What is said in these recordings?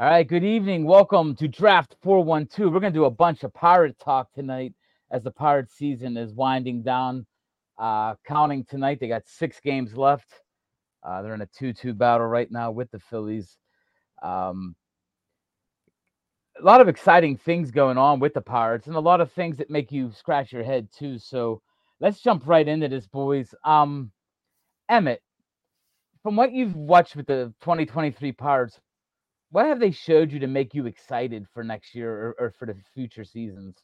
All right, good evening. Welcome to Draft 412. We're going to do a bunch of pirate talk tonight as the pirate season is winding down. Uh, counting tonight, they got six games left. Uh, they're in a 2 2 battle right now with the Phillies. Um, a lot of exciting things going on with the Pirates and a lot of things that make you scratch your head too. So let's jump right into this, boys. Um, Emmet, from what you've watched with the 2023 Pirates, what have they showed you to make you excited for next year or, or for the future seasons?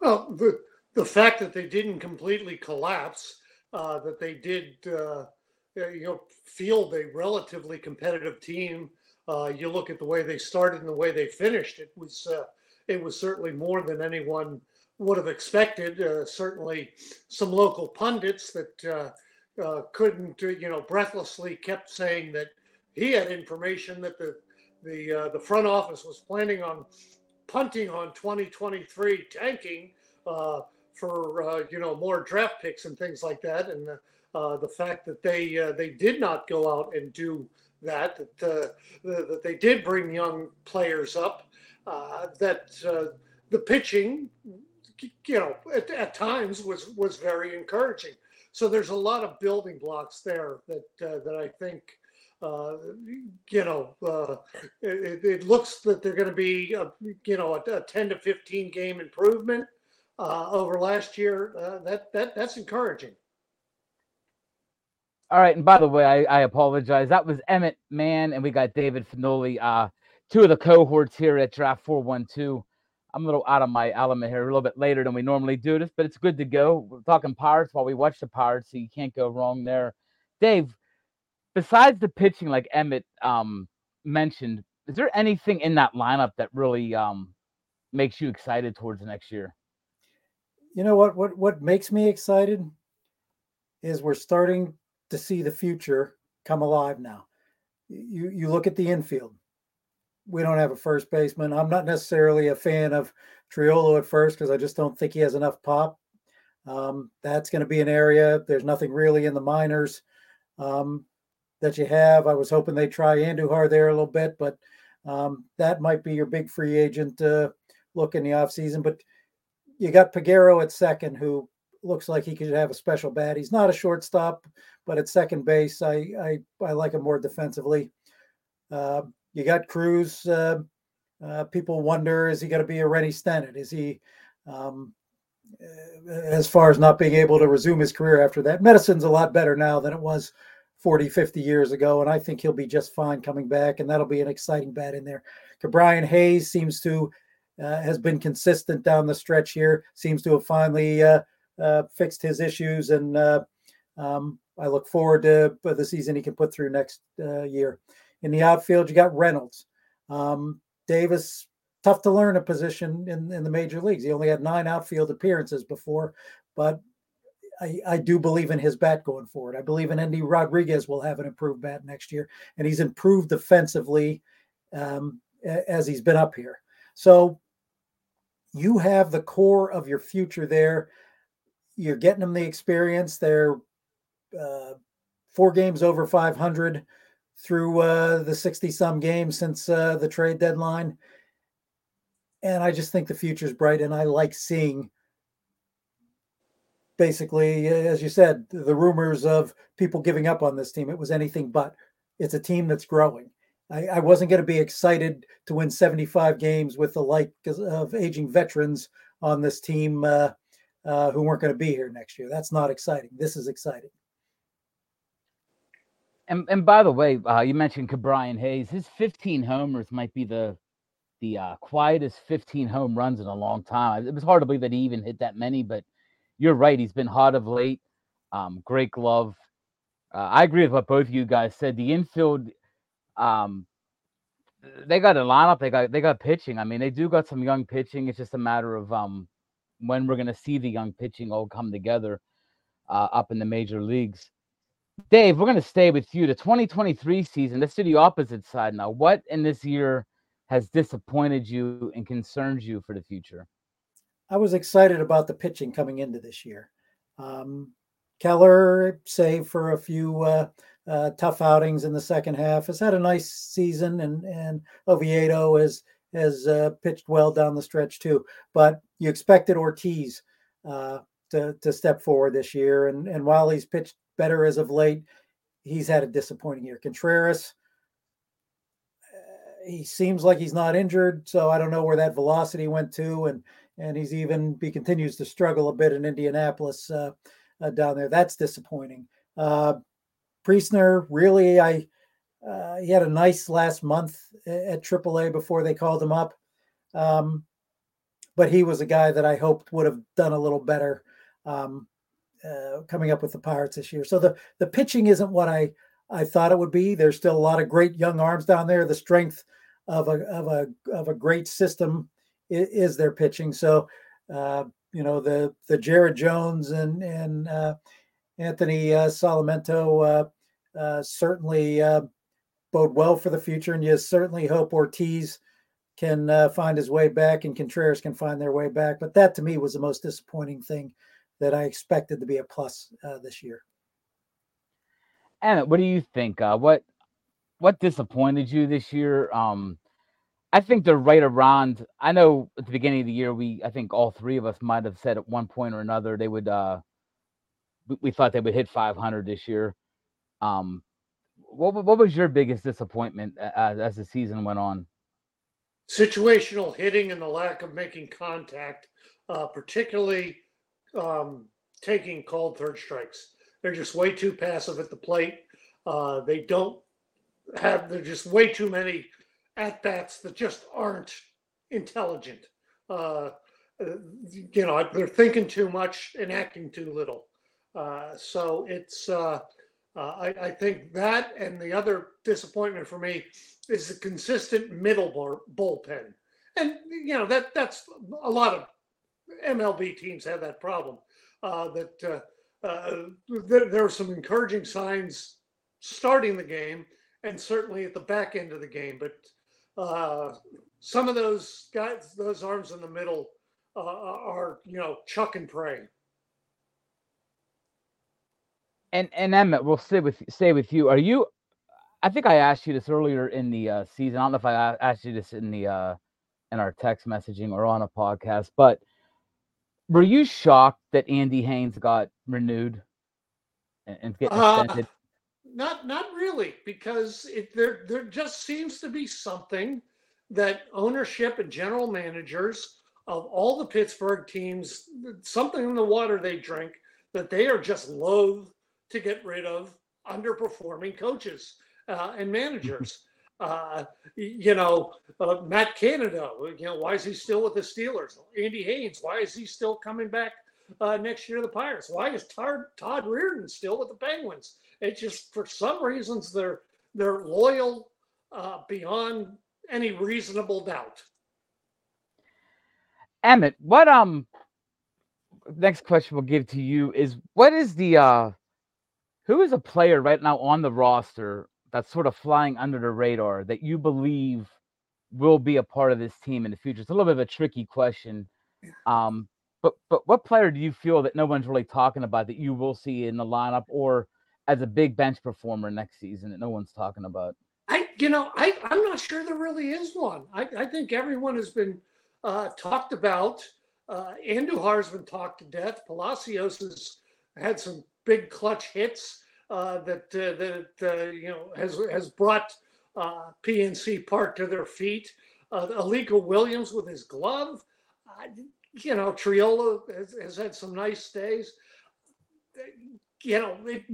Well, the the fact that they didn't completely collapse, uh, that they did, uh, you know, field a relatively competitive team. Uh, you look at the way they started and the way they finished. It was uh, it was certainly more than anyone would have expected. Uh, certainly, some local pundits that uh, couldn't, you know, breathlessly kept saying that he had information that the the the front office was planning on punting on 2023 tanking uh, for uh, you know more draft picks and things like that, and uh, the fact that they they did not go out and do that, that that they did bring young players up, that the pitching, you know, at, at times was was very encouraging. So there's a lot of building blocks there that that I think uh, you know, uh, it, it, looks that they're going to be, a, you know, a, a, 10 to 15 game improvement uh, over last year. Uh, that that that's encouraging. All right, and by the way, I, I apologize. That was Emmet Mahon, and we got David Finoli, uh, two of the cohorts here at Draft 412. I'm a little out of my element here, a little bit later than we normally do this, but it's good to go. We're talking Pirates while we watch the Pirates, so you can't go wrong there. Dave, besides the pitching, like Emmet um, mentioned, is there anything in that lineup that really um, makes you excited towards next year? You know what? What what makes me excited is we're starting to see the future come alive now. You you look at the infield. We don't have a first baseman. I'm not necessarily a fan of Triolo at first because I just don't think he has enough pop. Um, that's going to be an area. There's nothing really in the minors. Um, that you have. I was hoping they try Andujar there a little bit, but um, that might be your big free agent uh, look in the offseason. But you got Peguero at second, who looks like he could have a special bat. He's not a shortstop, but at second base, I I, I like him more defensively. Uh, you got Cruz. Uh, uh, people wonder is he going to be a Rennie Stennett? Is he um, as far as not being able to resume his career after that? Medicine's a lot better now than it was 40, 50 years ago. And I think he'll be just fine coming back. And that'll be an exciting bat in there. Brian Hayes seems to uh, has been consistent down the stretch here, seems to have finally uh, uh, fixed his issues. And uh, um, I look forward to the season he can put through next uh, year. In the outfield, you got Reynolds. Um, Davis, tough to learn a position in, in the major leagues. He only had nine outfield appearances before, but I, I, do believe in his bat going forward. I believe in Endy Rodriguez will have an improved bat next year, and he's improved defensively um, as he's been up here. So you have the core of your future there. You're getting them the experience. They're uh, four games over 500 through uh, the 60 some games since uh, the trade deadline. And I just think the future's bright. And I like seeing basically, as you said, the rumors of people giving up on this team. It was anything but. It's a team that's growing. I, I wasn't going to be excited to win 75 games with the like of aging veterans on this team uh, uh, who weren't going to be here next year. That's not exciting. This is exciting. And and by the way, uh, you mentioned Ke'Bryan Hayes. His 15 homers might be the the uh, quietest 15 home runs in a long time. It was hard to believe that he even hit that many, but you're right. He's been hot of late. Um, great glove. Uh, I agree with what both of you guys said. The infield, um, they got a lineup. They got they got pitching. I mean, they do got some young pitching. It's just a matter of um, when we're gonna see the young pitching all come together uh, up in the major leagues. Dave, we're going to stay with you. The 2023 season, let's do the opposite side now. What in this year has disappointed you and concerns you for the future? I was excited about the pitching coming into this year. Um, Keller, save for a few uh, uh, tough outings in the second half, has had a nice season, and and Oviedo has has uh, pitched well down the stretch too. But you expected Ortiz uh, to to step forward this year, and and while he's pitched better as of late. He's had a disappointing year. Contreras, uh, he seems like he's not injured, so I don't know where that velocity went to, and and he's even he continues to struggle a bit in Indianapolis uh, uh, down there. That's disappointing. Uh, Priester, really, I uh, he had a nice last month at AAA before they called him up, um, but he was a guy that I hoped would have done a little better. Um, uh, coming up with the Pirates this year. So the the pitching isn't what I I thought it would be. There's still a lot of great young arms down there. The strength of a of a of a great system is, their pitching. So uh, you know the the Jared Jones and and uh, Anthony uh, Solometo uh, uh, certainly uh, bode well for the future, and you certainly hope Ortiz can find his way back and Contreras can find their way back. But that to me was the most disappointing thing that I expected to be a plus this year. Anna, what do you think? Uh, what what disappointed you this year? Um, I think they're right around. I know at the beginning of the year, we I think all three of us might have said at one point or another they would. Uh, we, thought they would hit 500 this year. Um, what what was your biggest disappointment as, as the season went on? Situational hitting and the lack of making contact, uh, particularly um, taking called third strikes. They're just way too passive at the plate. Uh, they don't have. They're just way too many at bats that just aren't intelligent. Uh, you know, they're thinking too much and acting too little. Uh, so it's. Uh, uh, I, I, think that and the other disappointment for me is the consistent middle bullpen, and you know that that's a lot of MLB teams have that problem. Uh, that uh, there, there, are some encouraging signs starting the game, and certainly at the back end of the game. But uh, some of those guys, those arms in the middle, uh, are you know chuck and pray. And and Emmet, we'll stay with stay with you. Are you? I think I asked you this earlier in the uh, season. I don't know if I asked you this in the uh, in our text messaging or on a podcast, but were you shocked that Andy Haines got renewed and, and get uh, extended? Not not really, because it, there there just seems to be something that ownership and general managers of all the Pittsburgh teams, something in the water they drink that they are just loath to get rid of underperforming coaches uh, and managers. Uh, you know, uh, Matt Canada, you know, why is he still with the Steelers? Andy Haines, why is he still coming back uh, next year to the Pirates? Why is Todd, Todd Reirden still with the Penguins? It's just for some reasons they're they're loyal uh, beyond any reasonable doubt. Emmet, what um next question we'll give to you is what is the uh who is a player right now on the roster that's sort of flying under the radar that you believe will be a part of this team in the future? It's a little bit of a tricky question. Um, but but what player do you feel that no one's really talking about that you will see in the lineup or as a big bench performer next season that no one's talking about? I you know I I'm not sure there really is one. I I think everyone has been uh, talked about. Uh, Andujar's been talked to death. Palacios has had some big clutch hits uh, that uh, that uh, you know has has brought uh, PNC Park to their feet. Uh, Williams with his glove, you know, Triolo has, has, had some nice days. You know, it,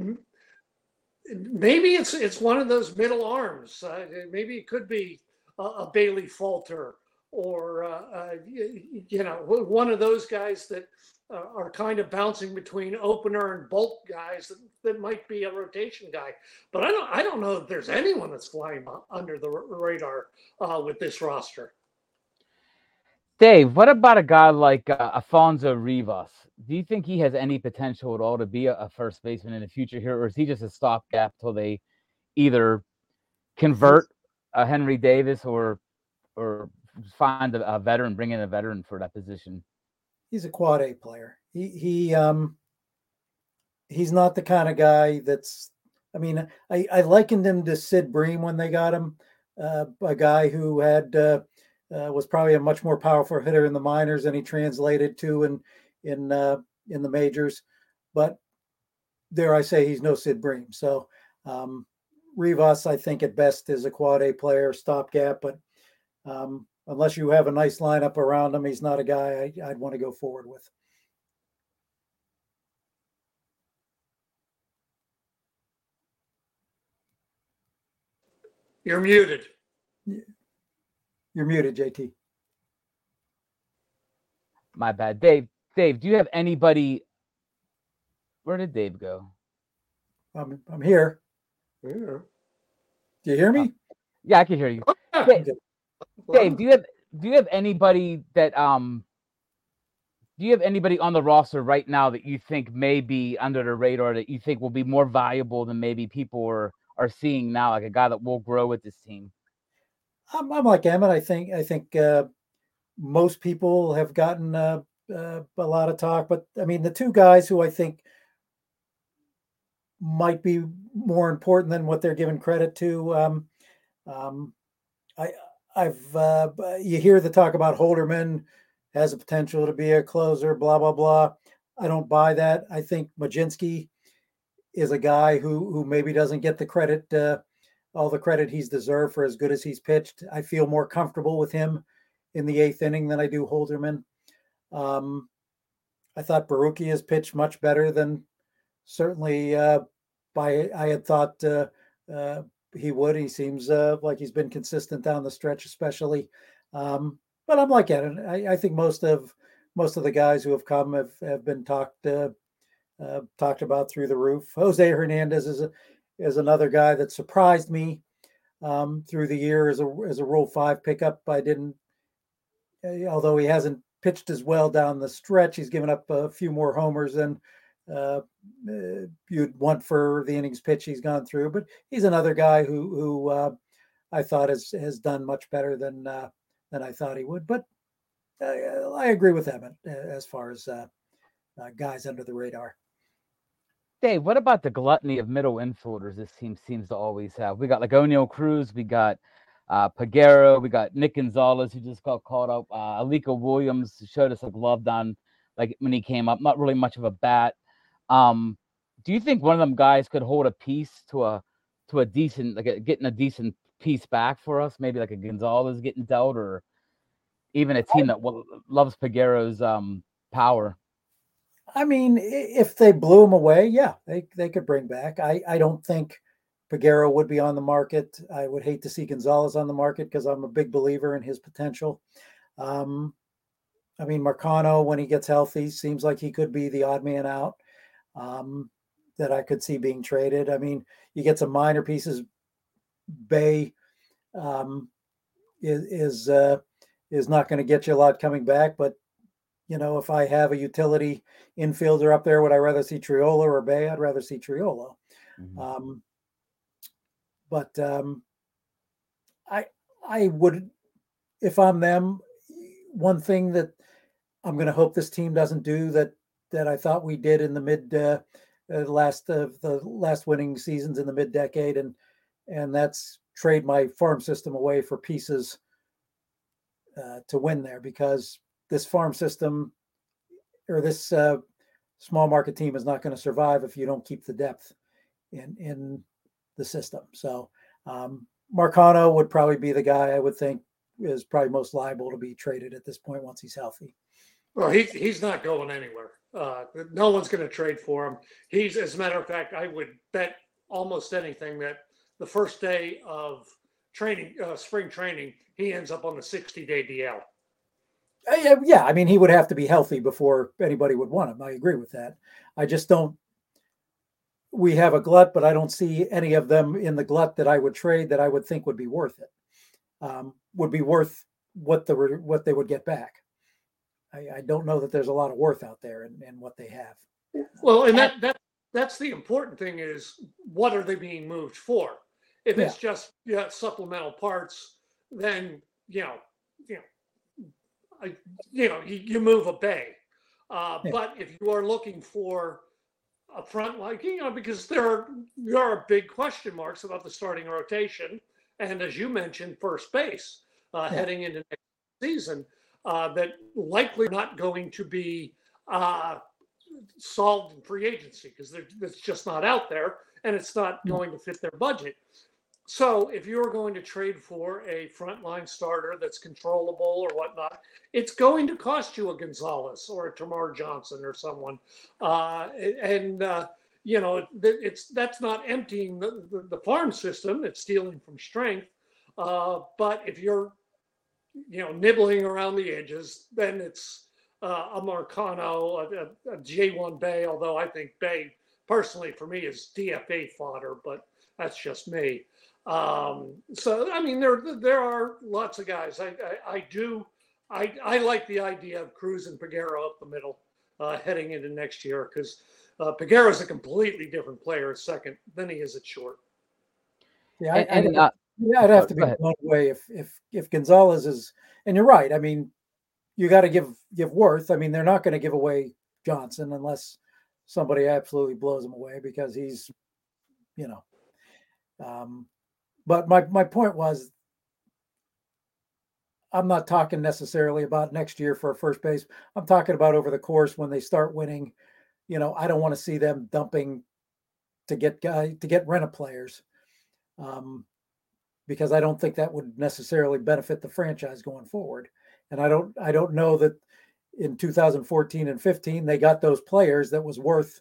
maybe it's it's one of those middle arms. Uh, maybe it could be a, a Bailey Falter or uh, you, you, know one of those guys that uh, are kind of bouncing between opener and bulk guys that, that might be a rotation guy. But I don't I don't know if there's anyone that's flying under the radar uh, with this roster. Dave, what about a guy like uh, Rivas? Do you think he has any potential at all to be a, a first baseman in the future here, or is he just a stopgap till they either convert a Henry Davis or or find a, a veteran, bring in a veteran for that position? he's a quad A player. He he um he's not the kind of guy that's I mean, I, I likened him to Sid Bream when they got him, uh, a guy who had uh, uh, was probably a much more powerful hitter in the minors than he translated to in in uh, in the majors. But there, I say he's no Sid Bream. So um, Rivas, I think at best is a quad A player, stopgap. But um, unless you have a nice lineup around him, he's not a guy I, would want to go forward with. You're muted. You're muted, JT. My bad. Dave, Dave, do you have anybody? Where did Dave go? I'm, I'm here. Yeah. Do you hear me? Uh, yeah, I can hear you. Dave, Dave, do you have do you have anybody that um do you have anybody on the roster right now that you think may be under the radar that you think will be more valuable than maybe people are are seeing now, like a guy that will grow with this team? I'm, I'm like Emmet. I think I think uh, most people have gotten uh, uh, a lot of talk, but I mean the two guys who I think might be more important than what they're given credit to. Um, um, I I've uh, you hear the talk about Holderman has a potential to be a closer, blah blah blah. I don't buy that. I think Mlodzinski is a guy who who maybe doesn't get the credit, uh, all the credit he's deserved for as good as he's pitched. I feel more comfortable with him in the eighth inning than I do Holderman. Um, I thought Borucki has pitched much better than certainly uh, by I had thought uh, uh, he would. He seems uh, like he's been consistent down the stretch, especially. Um, but I'm like it. I, I think most of most of the guys who have come have, have been talked uh, uh, talked about through the roof. Jose Hernandez is a, is another guy that surprised me um, through the year as a as a Rule Five pickup. I didn't, eh, although he hasn't pitched as well down the stretch. He's given up a few more homers than uh, uh, you'd want for the innings pitch he's gone through. But he's another guy who who uh, I thought has has done much better than uh, than I thought he would. But uh, I agree with Emmet uh, as far as guys under the radar. Dave, what about the gluttony of middle infielders this team seems to always have? We got like Oneil Cruz, we got uh, Peguero, we got Nick Gonzalez who just got caught up. Uh, Alika Williams showed us a glove down like when he came up, not really much of a bat. Um, do you think one of them guys could hold a piece to a to a decent like a, getting a decent piece back for us? Maybe like a Gonzalez getting dealt, or even a team that loves Peguero's um, power. I mean, if they blew him away, yeah, they, they could bring back. I, I don't think Peguero would be on the market. I would hate to see Gonzalez on the market because I'm a big believer in his potential. Um, I mean, Marcano, when he gets healthy, seems like he could be the odd man out um, that I could see being traded. I mean, you get some minor pieces. Bae um, is is, uh, is not going to get you a lot coming back, but you know, if I have a utility infielder up there, would I rather see Triolo or Bae? I'd rather see Triolo. Mm-hmm. Um, but um, I I would, if I'm them, one thing that I'm going to hope this team doesn't do that that I thought we did in the mid uh, uh, last of the last winning seasons in the mid decade, and and that's trade my farm system away for pieces uh, to win there because this farm system or this uh, small market team is not going to survive if you don't keep the depth in in the system. So um, Marcano would probably be the guy I would think is probably most liable to be traded at this point once he's healthy. Well, he, he's not going anywhere. Uh, no one's going to trade for him. He's, as a matter of fact, I would bet almost anything that the first day of training, uh, spring training, he ends up on the 60 day DL. Uh, yeah, I mean, he would have to be healthy before anybody would want him. I agree with that. I just don't. We have a glut, but I don't see any of them in the glut that I would trade that I would think would be worth it. Um, would be worth what the what they would get back. I, I don't know that there's a lot of worth out there in, in what they have. Well, and that that that's the important thing is what are they being moved for? If yeah. it's just yeah, supplemental parts, then you know, you know, I, you know, you, you move a Bae. Uh, yeah. But if you are looking for a front like you know, because there are there are big question marks about the starting rotation, and as you mentioned, first base uh, yeah. heading into next season uh, that likely not going to be uh, solved in free agency because it's just not out there and it's not hmm. going to fit their budget. So if you're going to trade for a frontline starter that's controllable or whatnot, it's going to cost you a Gonzalez or a Termarr Johnson or someone. Uh, and uh, you know, it's that's not emptying the, the, farm system; it's stealing from strength. Uh, but if you're you know, nibbling around the edges, then it's uh, a Marcano, a a, a although I think Bae, personally, for me, is DFA fodder, but that's just me. Um, so, I mean, there there are lots of guys. I, I, I do, I, I like the idea of Cruz and Peguero up the middle uh, heading into next year because uh, Peguero is a completely different player at second than he is at short. Yeah, I, and, uh, yeah, I'd have to be blown away if if if Gonzalez is. And you're right. I mean, you got to give give worth. I mean, they're not going to give away Johnson unless somebody absolutely blows him away because he's, you know. Um, but my my point was, I'm not talking necessarily about next year for first base. I'm talking about over the course when they start winning. You know, I don't want to see them dumping to get guy to get rent players. Um, because I don't think that would necessarily benefit the franchise going forward. And I don't I don't know that in 2014 and 15 they got those players that was worth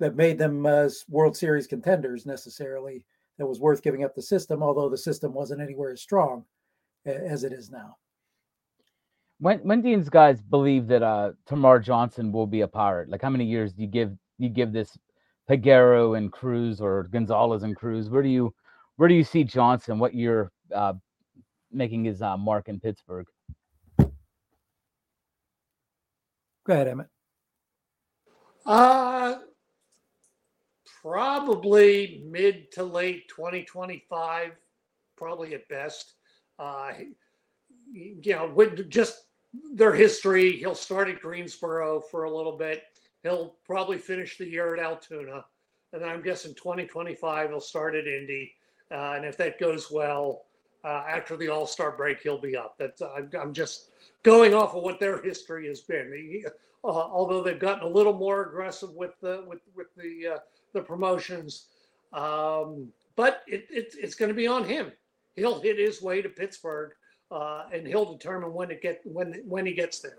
that made them uh, World Series contenders necessarily. That was worth giving up the system, although the system wasn't anywhere as strong as it is now. When when do these guys believe that uh Termarr Johnson will be a pirate? Like how many years do you give you give this Peguero and Cruz or Gonzalez and Cruz? Where do you where do you see Johnson? What year uh, making his uh, mark in Pittsburgh? Go ahead, Emmet. Uh, probably mid to late 2025, probably at best. Uh, you know, with just their history, he'll start at Greensboro for a little bit. He'll probably finish the year at Altoona. And I'm guessing 2025, he'll start at Indy. Uh, and if that goes well, uh, after the All Star break, he'll be up. That's I'm, I'm, just going off of what their history has been. He, uh, although they've gotten a little more aggressive with the with with the uh, the promotions, um, but it, it, it's going to be on him. He'll hit his way to Pittsburgh, uh, and he'll determine when it get when when he gets there.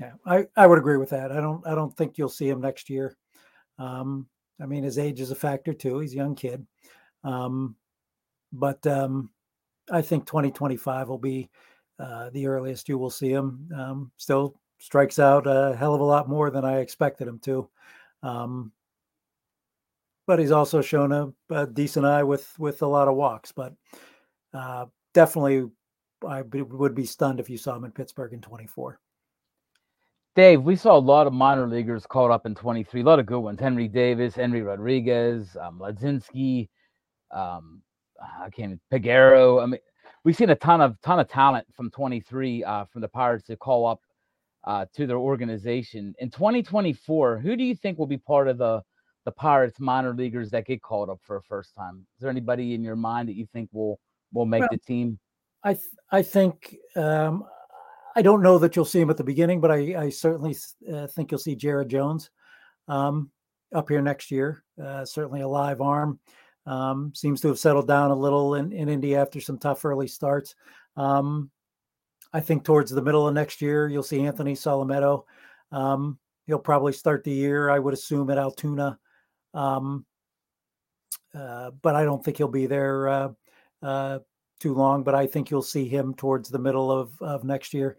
Yeah, I, I would agree with that. I don't I don't think you'll see him next year. Um, I mean, his age is a factor too. He's a young kid, um, but um, I think 2025 will be uh, the earliest you will see him. Um, still strikes out a hell of a lot more than I expected him to. Um, but he's also shown a, a, decent eye with with a lot of walks. But uh, definitely, I would be stunned if you saw him in Pittsburgh in 24. Dave, we saw a lot of minor leaguers caught up in 23, a lot of good ones. Henry Davis, Henry Rodriguez, um, Mlodzinski, um, I can't Peguero. I mean, we've seen a ton of ton of talent from 23 uh, from the Pirates to call up uh, to their organization. In 2024, who do you think will be part of the the Pirates minor leaguers that get called up for a first time? Is there anybody in your mind that you think will will make well, the team? I th- I think um, I don't know that you'll see him at the beginning, but I, I certainly uh, think you'll see Jared Jones um, up here next year. Uh, certainly a live arm. Um, seems to have settled down a little in, in Indy after some tough early starts. Um, I think towards the middle of next year, you'll see Anthony Solometo. Um, he'll probably start the year, I would assume, at Altoona. Um, uh, but I don't think he'll be there uh, uh, too long. But I think you'll see him towards the middle of, of next year.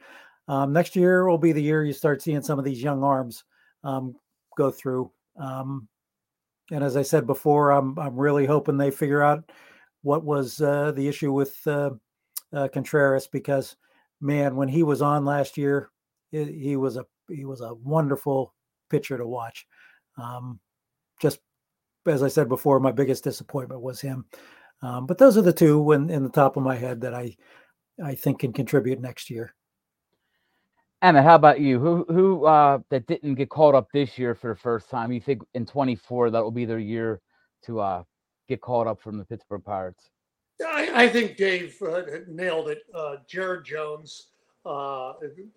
Um, next year will be the year you start seeing some of these young arms um, go through. Um, and as I said before, I'm I'm really hoping they figure out what was uh, the issue with uh, uh, Contreras because man, when he was on last year, it, he was a he was a wonderful pitcher to watch. Just as I said before, my biggest disappointment was him. Um, but those are the two in, in the top of my head that I I think can contribute next year. Emmet, how about you? Who who uh, that didn't get called up this year for the first time? You think in 24 that will be their year to uh, get called up from the Pittsburgh Pirates? I, I think Dave uh, nailed it. Uh, Jared Jones. Uh,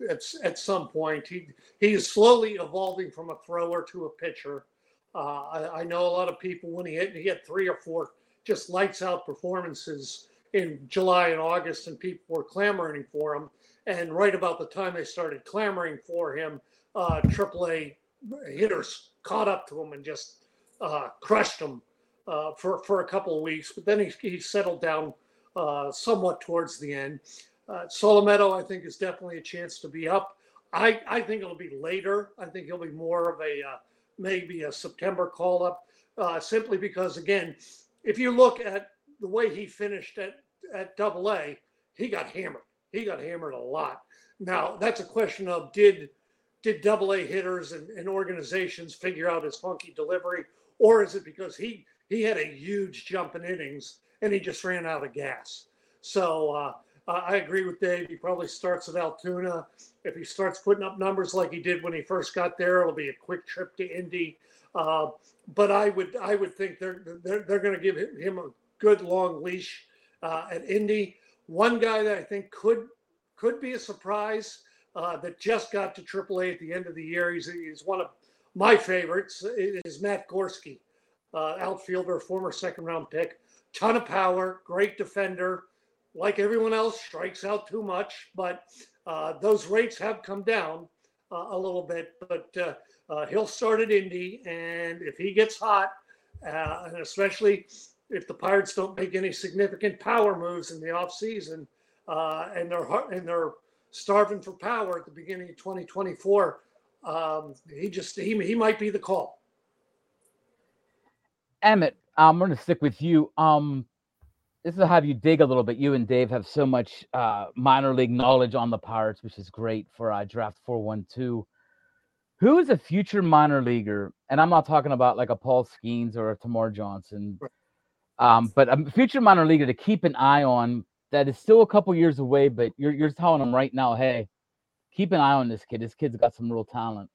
at, at some point, he he is slowly evolving from a thrower to a pitcher. Uh, I, I, know a lot of people when he hit, he had three or four just lights out performances in July and August, and people were clamoring for him. And right about the time they started clamoring for him, uh, AAA hitters caught up to him and just uh, crushed him uh, for for a couple of weeks. But then he, he settled down uh, somewhat towards the end. Uh, Solometo, I think, is definitely a chance to be up. I, I think it'll be later. I think he'll be more of a uh, maybe a September call up, uh, simply because again, if you look at the way he finished at at Double A, he got hammered. He got hammered a lot. Now that's a question of did did Double A hitters and, and organizations figure out his funky delivery, or is it because he he had a huge jump in innings and he just ran out of gas? So uh, I agree with Dave. He probably starts at Altoona. If he starts putting up numbers like he did when he first got there, it'll be a quick trip to Indy. Uh, but I would I would think they're they're, they're going to give him a good long leash uh, at Indy. One guy that I think could could be a surprise uh, that just got to AAA at the end of the year. He's, he's one of my favorites. Is Matt Gorski, uh, outfielder, former second round pick, ton of power, great defender. Like everyone else, strikes out too much, but uh, those rates have come down uh, a little bit. But uh, uh, he'll start at Indy, and if he gets hot, and especially if the Pirates don't make any significant power moves in the offseason, uh, and they're and they're starving for power at the beginning of 2024, um, he just he, he might be the call. Emmet, I'm going to stick with you. Um, this will have you dig a little bit. You and Dave have so much uh, minor league knowledge on the Pirates, which is great for uh, draft 412. Who is a future minor leaguer? And I'm not talking about like a Paul Skenes or a Termarr Johnson, um, but a future minor leaguer to keep an eye on that is still a couple years away, but you're you're telling them right now, hey, keep an eye on this kid. This kid's got some real talent.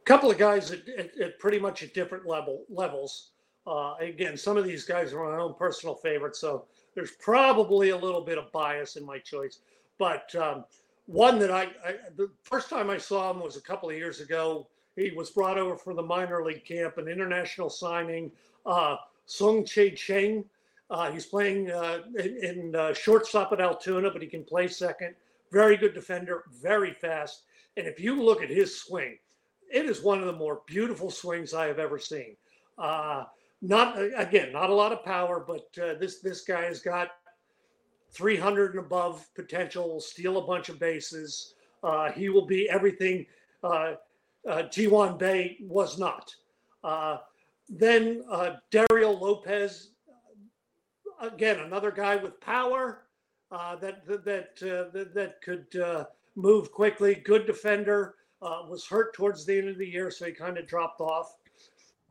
A couple of guys at, at, at pretty much at different level levels. Uh, again, some of these guys are my own personal favorites, so there's probably a little bit of bias in my choice. But um, one that I, I, the first time I saw him was a couple of years ago. He was brought over for the minor league camp, an international signing. Uh, Tsung-Che Cheng uh, he's playing uh, in, in uh, shortstop at Altoona, but he can play second. very good defender, very fast. And if you look at his swing, it is one of the more beautiful swings I have ever seen. Uh, not again, not a lot of power, but uh, this this guy has got 300 and above potential. Steal a bunch of bases. Uh, he will be everything uh, uh, Ji-hwan Bae was not. Uh, then uh, Dario Lopez, again, another guy with power uh, that that uh, that, that could uh, move quickly. Good defender. Was hurt towards the end of the year, so he kind of dropped off.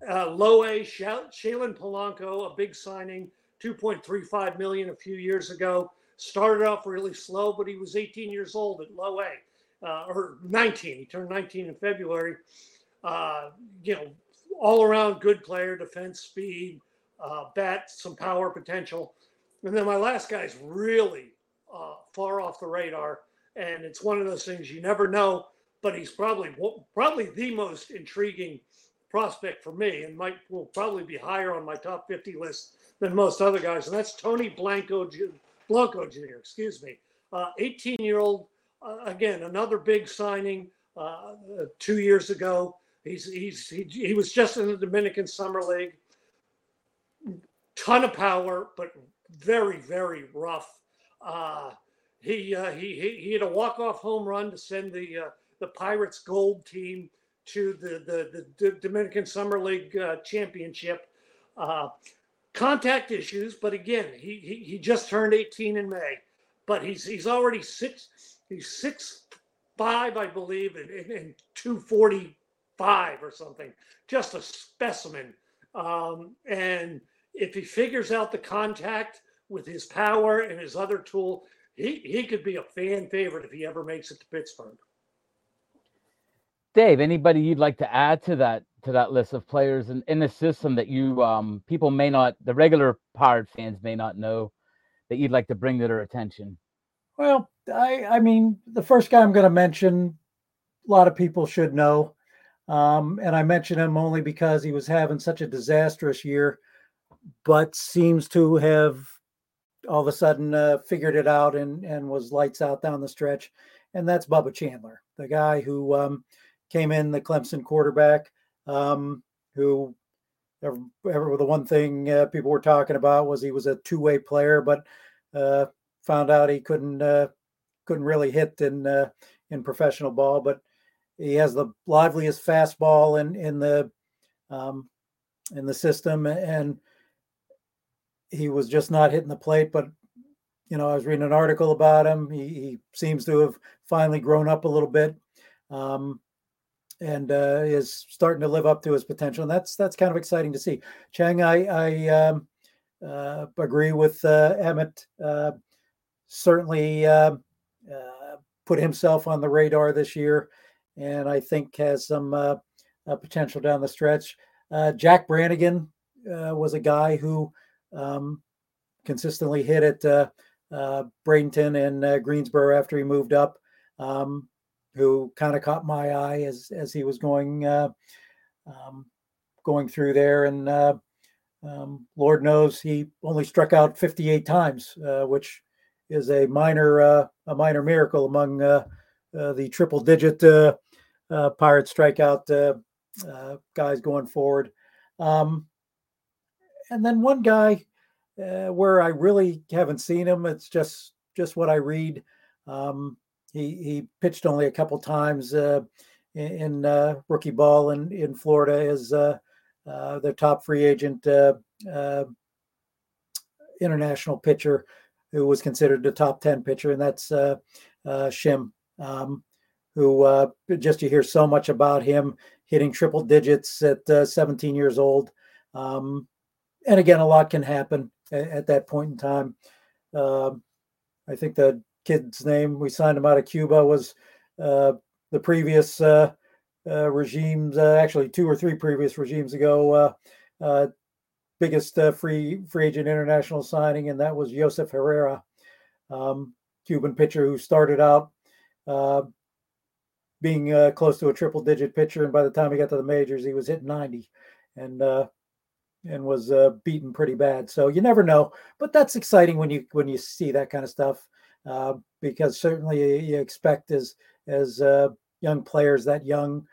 Uh, Low A, Shalen Polanco, a big signing, 2.35 million a few years ago. Started off really slow, but he was 18 years old at Low A, uh, or 19. He turned 19 in February. Uh, you know, all around good player, defense, speed, uh, bat, some power potential. And then my last guy's really uh, far off the radar, and it's one of those things you never know. But he's probably probably the most intriguing prospect for me, and might will probably be higher on my top 50 list than most other guys. And that's Tony Blanco Blanco Jr. Excuse me, 18 uh, year old. Uh, again, another big signing uh, two years ago. He's he's he, he was just in the Dominican Summer League. Ton of power, but very very rough. Uh, he, uh, he he he had a walk off home run to send the uh, the Pirates Gold team to the the, the Dominican Summer League uh, championship. Uh, contact issues, but again, he, he he just turned 18 in May, but he's he's already six he's six five, I believe, and, and, and 240 five or something, just a specimen. Um, and if he figures out the contact with his power and his other tool, he, he could be a fan favorite if he ever makes it to Pittsburgh. Dave, anybody you'd like to add to that to that list of players in, in the system that you um, people may not the regular Pirate fans may not know that you'd like to bring to their attention? Well, I I mean the first guy I'm going to mention, a lot of people should know. Um, and I mention him only because he was having such a disastrous year, but seems to have all of a sudden uh, figured it out and, and was lights out down the stretch. And that's Bubba Chandler, the guy who um, came in, the Clemson quarterback, um, who ever, the one thing uh, people were talking about was he was a two way player, but uh, found out he couldn't uh, couldn't really hit in uh, in professional ball. But he has the liveliest fastball in in the um, in the system, and he was just not hitting the plate. But you know, I was reading an article about him. He, he seems to have finally grown up a little bit, um, and uh, is starting to live up to his potential. And that's that's kind of exciting to see. Chang, I I um, uh, agree with uh, Emmet. Uh, certainly uh, uh, put himself on the radar this year and I think has some potential down the stretch. Jack Brannigan was a guy who um, consistently hit at Bradenton and Greensboro after he moved up, um, who kind of caught my eye as as he was going um, going through there. And um, Lord knows he only struck out 58 times, which is a minor a minor miracle among the triple digit uh, Pirates strikeout uh, uh, guys going forward. Um, and then one guy uh, where I really haven't seen him. It's just just what I read. Um, he he pitched only a couple times uh, in, uh, rookie ball in in Florida as uh, the top free agent international pitcher who was considered the top ten pitcher, and that's Shim. Um, who uh, just you hear so much about him hitting triple digits at uh, 17 years old. Um, and again, a lot can happen at, at that point in time. Uh, I think the kid's name we signed him out of Cuba was uh, the previous uh, uh, regimes, actually two or three previous regimes ago, biggest free free agent international signing, and that was Joseph Herrera, um, Cuban pitcher who started out uh, being uh, close to a triple digit pitcher, and by the time he got to the majors, he was hitting 90, and uh, and was uh, beaten pretty bad. So you never know, but that's exciting when you when you see that kind of stuff. Uh, because certainly you expect as as uh, young players that young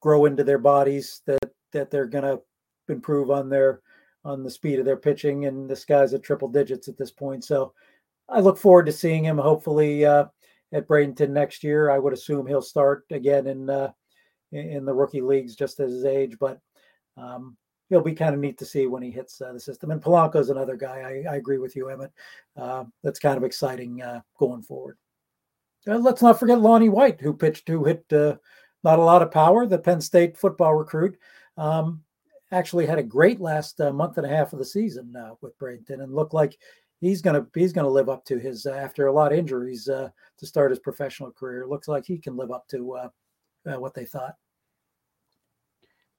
grow into their bodies that that they're going to improve on their on the speed of their pitching and this guy's at triple digits at this point. So i look forward to seeing him hopefully uh, at bradenton next year. I would assume he'll start again in uh, in the rookie leagues just as his age but um, he'll be kind of neat to see when he hits uh, the system and Polanco's another guy i, I agree with you Emmet uh, that's kind of exciting uh, going forward uh, let's not forget lonnie white who pitched who hit not a lot of power the penn state football recruit um, actually had a great last uh, month and a half of the season uh, with Bradenton and looked like he's gonna he's gonna live up to his uh, after a lot of injuries uh, to start his professional career. Looks like he can live up to uh, uh, what they thought.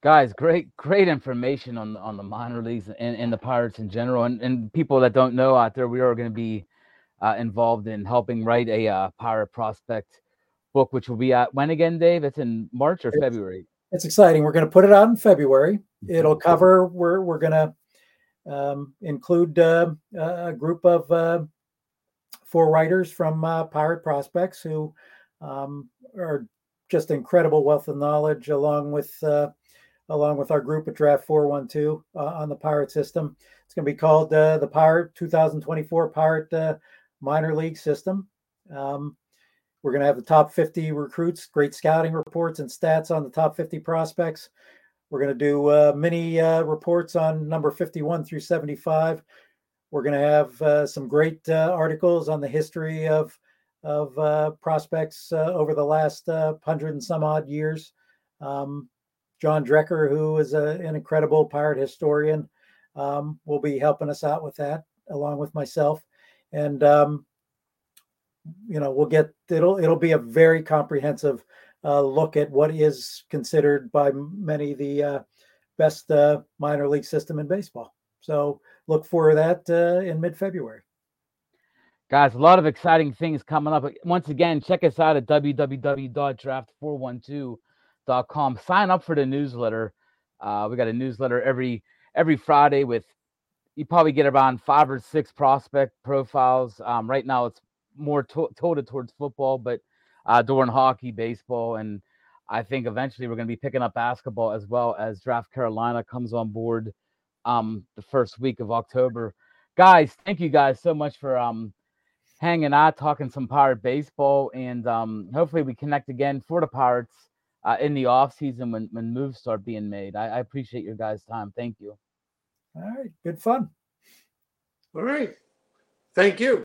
Guys, great great information on on the minor leagues and, and the Pirates in general, and, and people that don't know out there, we are going to be involved in helping write a pirate prospect book, which will be at when again, Dave? It's in March or February it's exciting. We're going to put it out in February. It'll cover. We're we're going to um, include uh, a group of uh, four writers from uh, Pirate Prospects who um, are just incredible wealth of knowledge, along with uh, along with our group at Draft Four One Two uh, on the Pirate system. It's going to be called uh, the Pirate 2024 Pirate Minor League System. Um, we're going to have the top 50 recruits, great scouting reports and stats on the top 50 prospects. We're going to do uh, mini uh, reports on number 51 through 75. We're going to have uh, some great uh, articles on the history of of uh, prospects uh, over the last hundred and some odd years. Um, John Dreker, who is a, an incredible pirate historian, um, will be helping us out with that, along with myself. And um, you know, we'll get it'll it'll be a very comprehensive uh, look at what is considered by many the uh, best uh, minor league system in baseball. So look for that uh, in mid February. Guys, a lot of exciting things coming up. Once again, check us out at www.draft412.com. Sign up for the newsletter. Uh, we got a newsletter every every Friday with you probably get around five or six prospect profiles. Um, right now, it's more to- toted towards football, but uh, during hockey, baseball, and I think eventually we're going to be picking up basketball as well as Draft Carolina comes on board um, the first week of October. Guys, thank you guys so much for um, hanging out, talking some Pirate baseball, and um, hopefully we connect again for the Pirates uh, in the off season when when moves start being made. I, I appreciate your guys' time. Thank you. All right, good fun. All right, thank you.